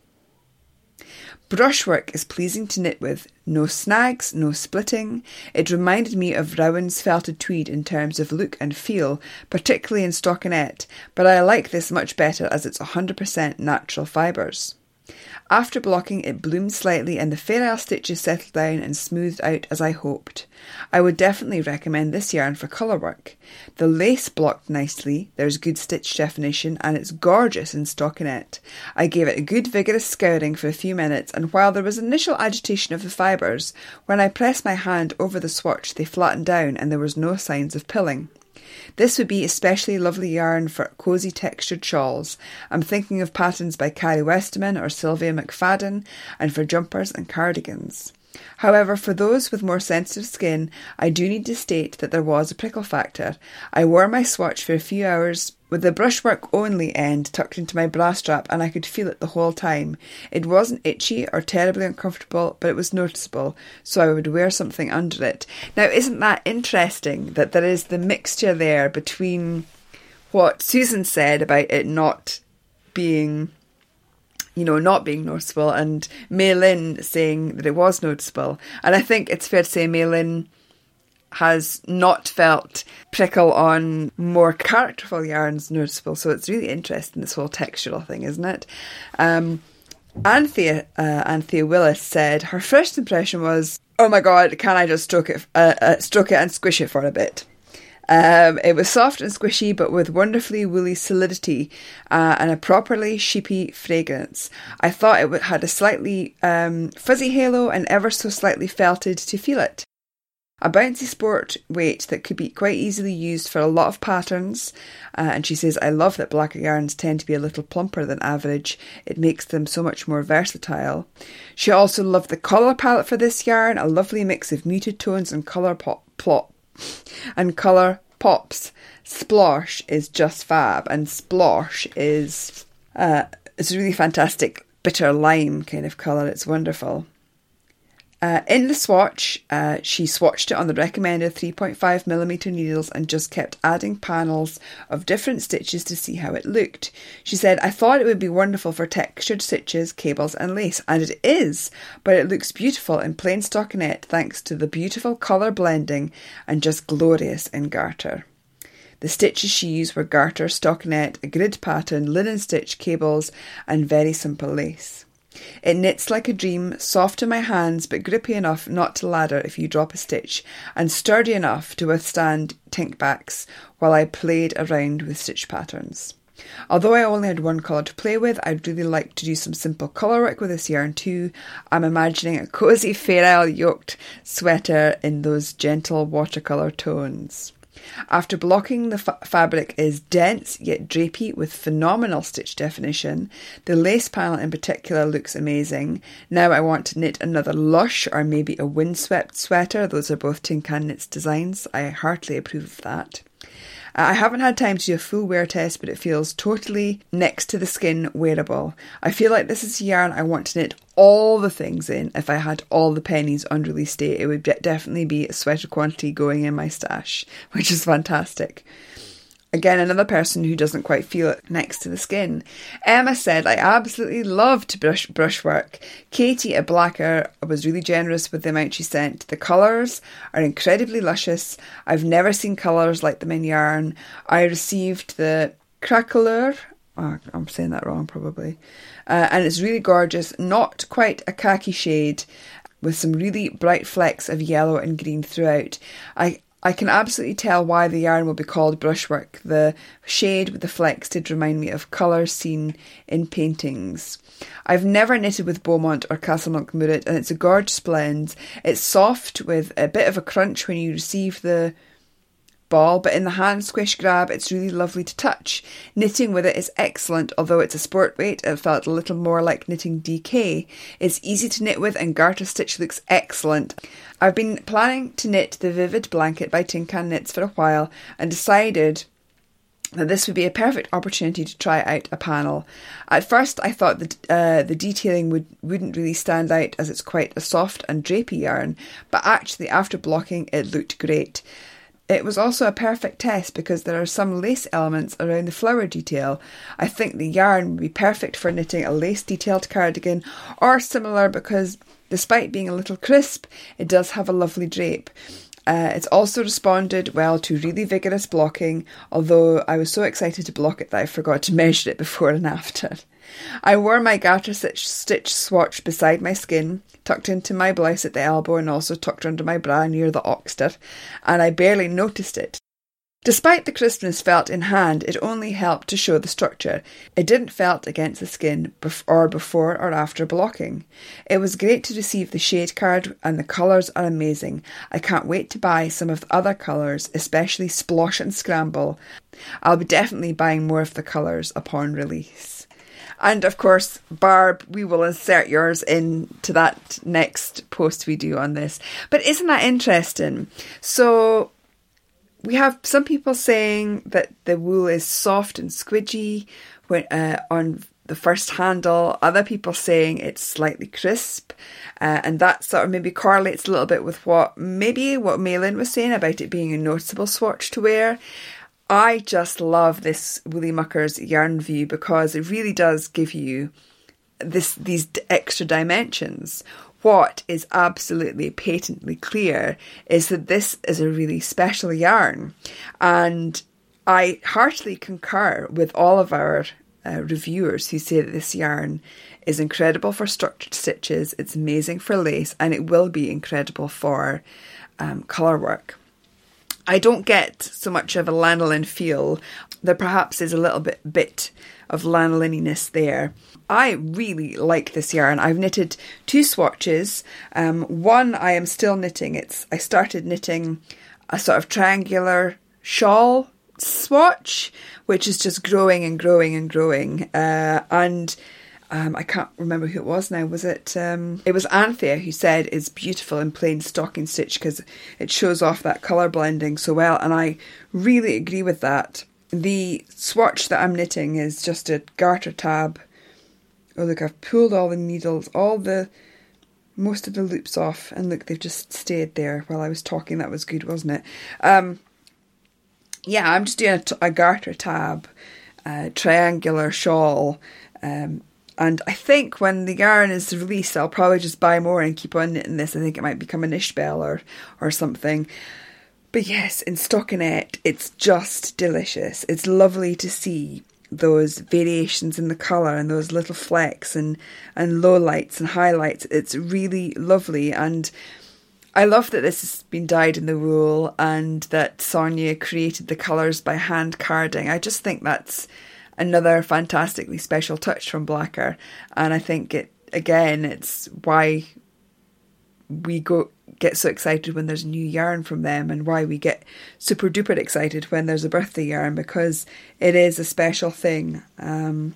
Brushwork is pleasing to knit with, no snags, no splitting. It reminded me of Rowan's felted tweed in terms of look and feel, particularly in stockinette, but I like this much better as it's 100% natural fibres. After blocking, it bloomed slightly and the Fair Isle stitches settled down and smoothed out as I hoped. I would definitely recommend this yarn for colour work. The lace blocked nicely, there's good stitch definition, and it's gorgeous in stockinette. I gave it a good vigorous scouring for a few minutes, and while there was initial agitation of the fibres, when I pressed my hand over the swatch they flattened down and there was no signs of pilling. This would be especially lovely yarn for cosy textured shawls. I'm thinking of patterns by Karie Westermann or Sylvia McFadden, and for jumpers and cardigans. However, for those with more sensitive skin, I do need to state that there was a prickle factor. I wore my swatch for a few hours with the brushwork only end tucked into my bra strap, and I could feel it the whole time. It wasn't itchy or terribly uncomfortable, but it was noticeable, so I would wear something under it. Now, isn't that interesting that there is the mixture there between what Susan said about it not being you know, not being noticeable, and Mei Lin saying that it was noticeable. And I think it's fair to say Mei Lin has not felt prickle on more characterful yarns noticeable. So it's really interesting, this whole textural thing, isn't it? Um, Anthea, uh, Anthea Willis said her first impression was, "Oh my god, can I just stroke it, uh, uh, stroke it and squish it for a bit?" Um, it was soft and squishy, but with wonderfully woolly solidity uh, and a properly sheepy fragrance. I thought it had a slightly um, fuzzy halo and ever so slightly felted to feel it. A bouncy sport weight that could be quite easily used for a lot of patterns. Uh, and she says, I love that black yarns tend to be a little plumper than average. It makes them so much more versatile. She also loved the colour palette for this yarn, a lovely mix of muted tones and colour pop plop and colour pops. Splosh is just fab, and splosh is uh, it's a really fantastic bitter lime kind of colour. It's wonderful. Uh, in the swatch, uh, she swatched it on the recommended 3.5mm needles and just kept adding panels of different stitches to see how it looked. She said, I thought it would be wonderful for textured stitches, cables, and lace, and it is, but it looks beautiful in plain stockinette thanks to the beautiful colour blending and just glorious in garter. The stitches she used were garter, stockinette, a grid pattern, linen stitch, cables, and very simple lace. It knits like a dream, soft in my hands but grippy enough not to ladder if you drop a stitch, and sturdy enough to withstand tinkbacks while I played around with stitch patterns. Although I only had one colour to play with, I'd really like to do some simple colour work with this yarn too. I'm imagining a cosy Fair Isle yoked sweater in those gentle watercolour tones. After blocking, the fa- fabric is dense yet drapey with phenomenal stitch definition. The lace panel in particular looks amazing. Now I want to knit another lush or maybe a windswept sweater. Those are both Tin Can Knits designs. I heartily approve of that. Uh, I haven't had time to do a full wear test, but it feels totally next to the skin wearable. I feel like this is yarn I want to knit all the things in. If I had all the pennies on release day, it would definitely be a sweater quantity going in my stash, which is fantastic. Again, another person who doesn't quite feel it next to the skin. Emma said, I absolutely loved brush brushwork. Katie at Blacker was really generous with the amount she sent. The colours are incredibly luscious. I've never seen colours like them in yarn. I received the crackler. Oh, I'm saying that wrong, probably. Uh, and it's really gorgeous. Not quite a khaki shade, with some really bright flecks of yellow and green throughout. I I can absolutely tell why the yarn will be called brushwork. The shade with the flecks did remind me of colours seen in paintings. I've never knitted with Bowmont or Castlemilk Moorit, and it's a gorgeous blend. It's soft with a bit of a crunch when you receive the ball, but in the hand squish grab, it's really lovely to touch. Knitting with it is excellent, although it's a sport weight, it felt a little more like knitting DK. It's easy to knit with, and garter stitch looks excellent. I've been planning to knit the Vivid Blanket by Tin Can Knits for a while and decided that this would be a perfect opportunity to try out a panel. At first, I thought that uh, the detailing would wouldn't really stand out as it's quite a soft and drapey yarn, but actually, after blocking, it looked great. It was also a perfect test because there are some lace elements around the flower detail. I think the yarn would be perfect for knitting a lace detailed cardigan or similar because despite being a little crisp, it does have a lovely drape. Uh, it's also responded well to really vigorous blocking, although I was so excited to block it that I forgot to measure it before and after. I wore my garter stitch, swatch beside my skin, tucked into my blouse at the elbow and also tucked under my bra near the oxter, and I barely noticed it. Despite the crispness felt in hand, it only helped to show the structure. It didn't felt against the skin or before or after blocking. It was great to receive the shade card and the colours are amazing. I can't wait to buy some of the other colours, especially Splosh and Scramble. I'll be definitely buying more of the colours upon release. And of course, Barb, we will insert yours into that next post we do on this. But isn't that interesting? So we have some people saying that the wool is soft and squidgy when, uh, on the first handle. Other people saying it's slightly crisp, uh, and that sort of maybe correlates a little bit with what maybe what Malin was saying about it being a noticeable swatch to wear. I just love this Woolly Muckers yarn view because it really does give you this these extra dimensions. What is absolutely patently clear is that this is a really special yarn, and I heartily concur with all of our uh, reviewers who say that this yarn is incredible for structured stitches, it's amazing for lace, and it will be incredible for um, colour work. I don't get so much of a lanolin feel. There perhaps is a little bit bit of lanolininess there. I really like this yarn. I've knitted two swatches. Um, one I am still knitting. It's I started knitting a sort of triangular shawl swatch, which is just growing and growing and growing. Uh, and um, I can't remember who it was now. Was it? Um, it was Anthea who said it's beautiful in plain stocking stitch because it shows off that colour blending so well, and I really agree with that. The swatch that I'm knitting is just a garter tab. Oh look, I've pulled all the needles, all the most of the loops off, and look, they've just stayed there while I was talking. That was good, wasn't it? Um, yeah, I'm just doing a, t- a garter tab, a triangular shawl. Um, and I think when the yarn is released, I'll probably just buy more and keep on knitting this. I think it might become an Ishbel or, or something. But yes, in stockinette, it's just delicious. It's lovely to see those variations in the colour and those little flecks and, and low lights and highlights. It's really lovely and I love that this has been dyed in the wool and that Sonia created the colours by hand carding. I just think that's another fantastically special touch from Blacker, and I think it again it's why we go get so excited when there's new yarn from them and why we get super duper excited when there's a birthday yarn because it is a special thing. Um,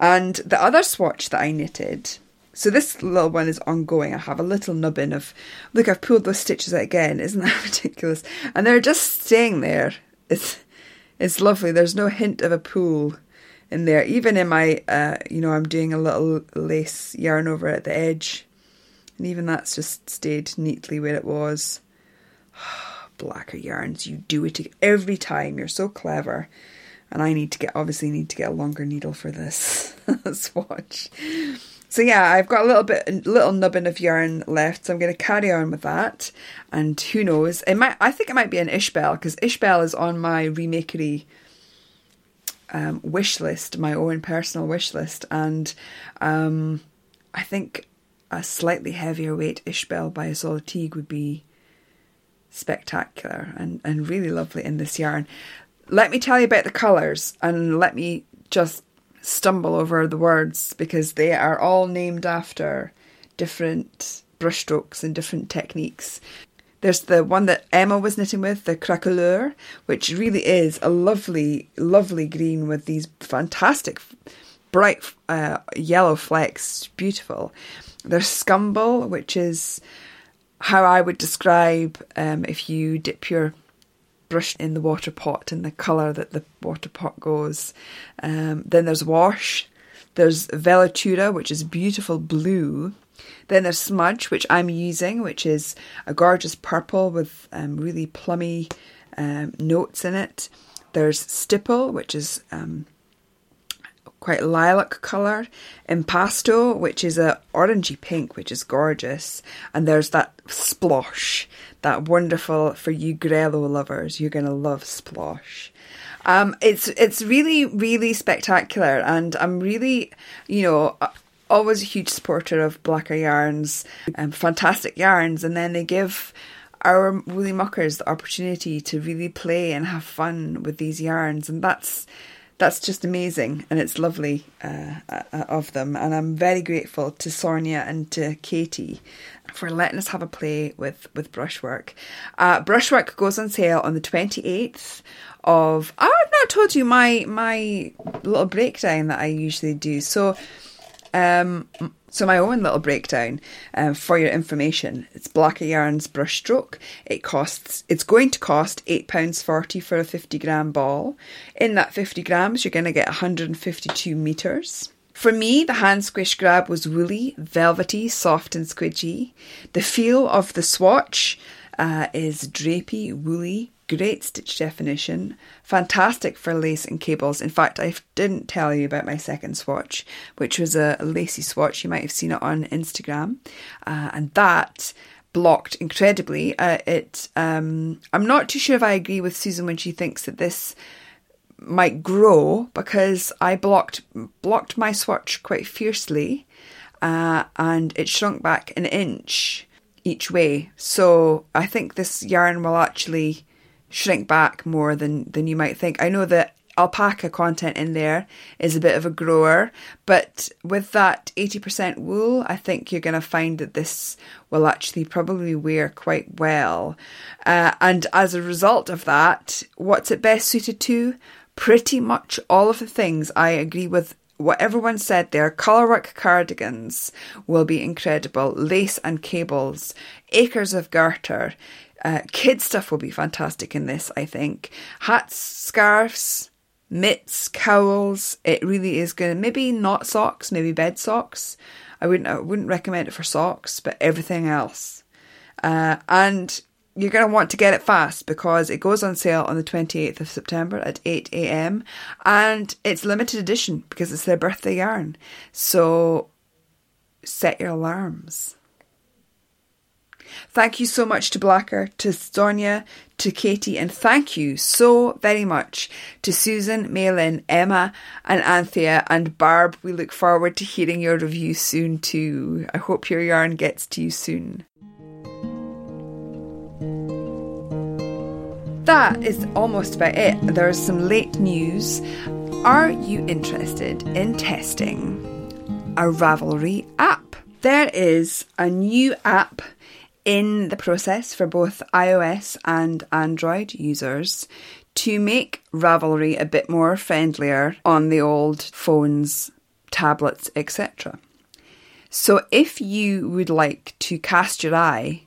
and the other swatch that I knitted, so this little one is ongoing. I have a little nubbin of, look, I've pulled those stitches out again. Isn't that ridiculous? And they're just staying there. It's, it's lovely. There's no hint of a pull in there. Even in my, uh, you know, I'm doing a little lace yarn over at the edge and even that's just stayed neatly where it was. Blacker yarns, you do it every time. You're so clever. And I need to get, obviously, need to get a longer needle for this swatch. So yeah, I've got a little bit, a little nubbin of yarn left, so I'm going to carry on with that. And who knows, it might. I think it might be an Ishbel because Ishbel is on my remakery um, wish list, my own personal wish list, and um, I think a slightly heavier weight Ishbel by Ysolda Teague would be spectacular and, and really lovely in this yarn. Let me tell you about the colours and let me just stumble over the words because they are all named after different brushstrokes and different techniques. There's the one that Emma was knitting with, the craquelure, which really is a lovely, lovely green with these fantastic bright uh, yellow flecks. Beautiful. There's scumble, which is how I would describe um, if you dip your brush in the water pot and the colour that the water pot goes. Um, then there's wash. There's velatura, which is beautiful blue. Then there's smudge, which I'm using, which is a gorgeous purple with um, really plummy um, notes in it. There's stipple, which is um, quite lilac colour. Impasto, which is a orangey pink, which is gorgeous. And there's that splosh, that wonderful for you Grello lovers. You're gonna love splosh. Um, it's it's really really spectacular, and I'm really, you know, always a huge supporter of Blacker yarns and um, fantastic yarns, and then they give our woolly muckers the opportunity to really play and have fun with these yarns, and that's that's just amazing and it's lovely uh, uh, of them. And I'm very grateful to Sonia and to Katie for letting us have a play with, with brushwork. Uh, brushwork goes on sale on the 28th of. Oh, I've not told you my my little breakdown that I usually do. So, um, so my own little breakdown um, for your information. It's Blacker Yarns brushstroke. It costs. It's going to cost eight pounds forty for a fifty gram ball. In that fifty grams, you're going to get one hundred and fifty-two meters. For me, the hand squish grab was woolly, velvety, soft, and squidgy. The feel of the swatch uh, is drapey, woolly, great stitch definition, fantastic for lace and cables. In fact, I didn't tell you about my second swatch, which was a lacy swatch. You might have seen it on Instagram, uh, and that blocked incredibly. Uh, it. Um, I'm not too sure if I agree with Susan when she thinks that this might grow because I blocked blocked my swatch quite fiercely, uh, and it shrunk back an inch each way. So I think this yarn will actually shrink back more than than you might think. I know that alpaca content in there is a bit of a grower, but with that 80% wool, I think you're going to find that this will actually probably wear quite well. Uh, and as a result of that, what's it best suited to? Pretty much all of the things I agree with what everyone said there, colourwork cardigans will be incredible, lace and cables, acres of garter. Uh, kid stuff will be fantastic in this, I think. Hats, scarves, mitts, cowls. It really is to maybe not socks, maybe bed socks. I wouldn't I wouldn't recommend it for socks, but everything else. Uh, and you're going to want to get it fast because it goes on sale on the 28th of September at 8 a.m. and it's limited edition because it's their birthday yarn. So set your alarms. Thank you so much to Blacker, to Sonia, to Katie, and thank you so very much to Susan, Malin, Emma, and Anthea, and Barb. We look forward to hearing your review soon too. I hope your yarn gets to you soon. That is almost about it. There's some late news. Are you interested in testing a Ravelry app? There is a new app in the process for both iOS and Android users to make Ravelry a bit more friendlier on the old phones, tablets, etc. So, if you would like to cast your eye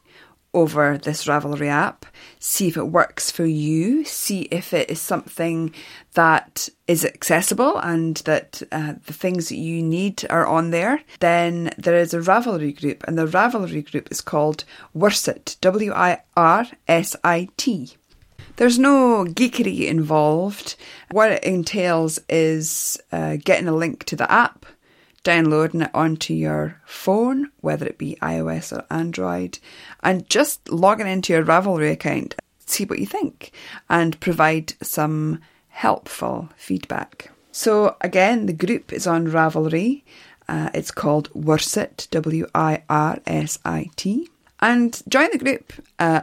over this Ravelry app, see if it works for you, see if it is something that is accessible and that uh, the things that you need are on there, then there is a Ravelry group, and the Ravelry group is called Wirsit, W I R S I T. There's no geekery involved. What it entails is uh, getting a link to the app downloading it onto your phone, whether it be iOS or Android, and just logging into your Ravelry account, see what you think, and provide some helpful feedback. So, again, the group is on Ravelry. Uh, it's called Wirsit, W I R S I T. And join the group. Uh,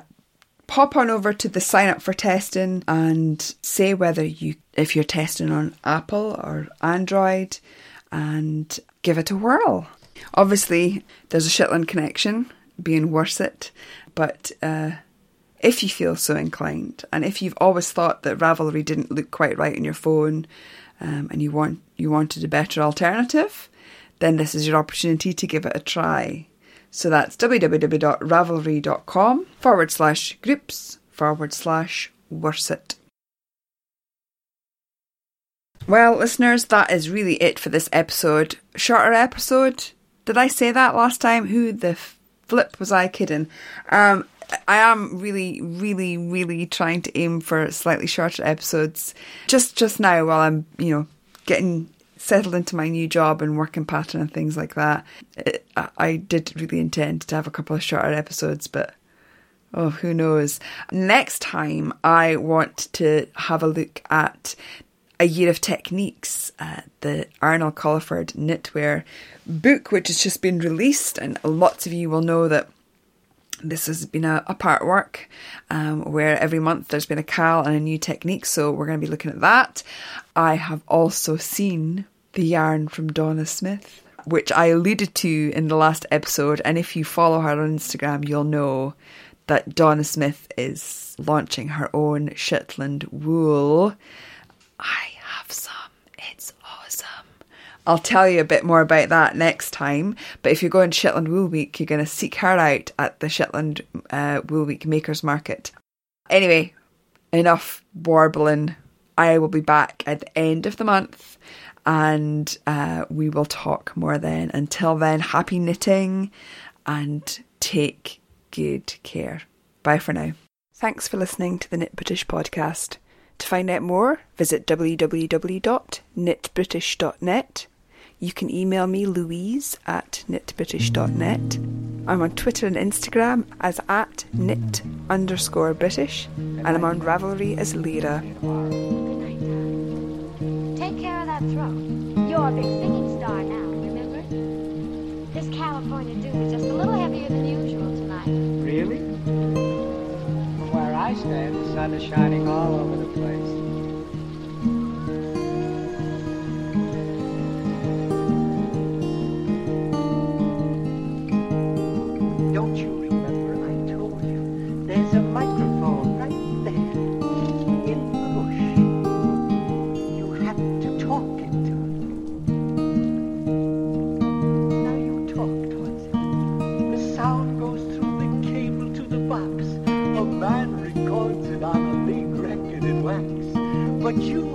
pop on over to the sign up for testing and say whether you, if you're testing on Apple or Android, and give it a whirl. Obviously, there's a Shetland connection being worth it, but uh, if you feel so inclined, and if you've always thought that Ravelry didn't look quite right on your phone, um, and you want you wanted a better alternative, then this is your opportunity to give it a try. So that's www.ravelry.com forward slash groups forward slash wirsit. Well, listeners, that is really it for this episode. Shorter episode. Did I say that last time? Who the flip was I kidding? Um, I am really, really, really trying to aim for slightly shorter episodes. Just, just now, while I'm, you know, getting settled into my new job and working pattern and things like that, it, I did really intend to have a couple of shorter episodes, but oh, who knows? Next time, I want to have a look at a Year of Techniques, uh, the Arnall-Culliford knitwear book, which has just been released, and lots of you will know that this has been a, a part work um, where every month there's been a cal and a new technique, so we're going to be looking at that. I have also seen the yarn from Donna Smith, which I alluded to in the last episode, and if you follow her on Instagram, you'll know that Donna Smith is launching her own Shetland wool I have some. It's awesome. I'll tell you a bit more about that next time. But if you're going to Shetland Wool Week, you're going to seek her out at the Shetland uh, Wool Week Makers Market. Anyway, enough warbling. I will be back at the end of the month and uh, we will talk more then. Until then, happy knitting and take good care. Bye for now. Thanks for listening to the Knit British podcast. To find out more, visit www.knitbritish.net. You can email me Louise at knitbritish.net. I'm on Twitter and Instagram as at knit underscore British, and I'm on Ravelry as Lyra. Take care of that throat. You're a big singing star now, remember? This California dew is just a little I stand, the sun is shining all over the place. You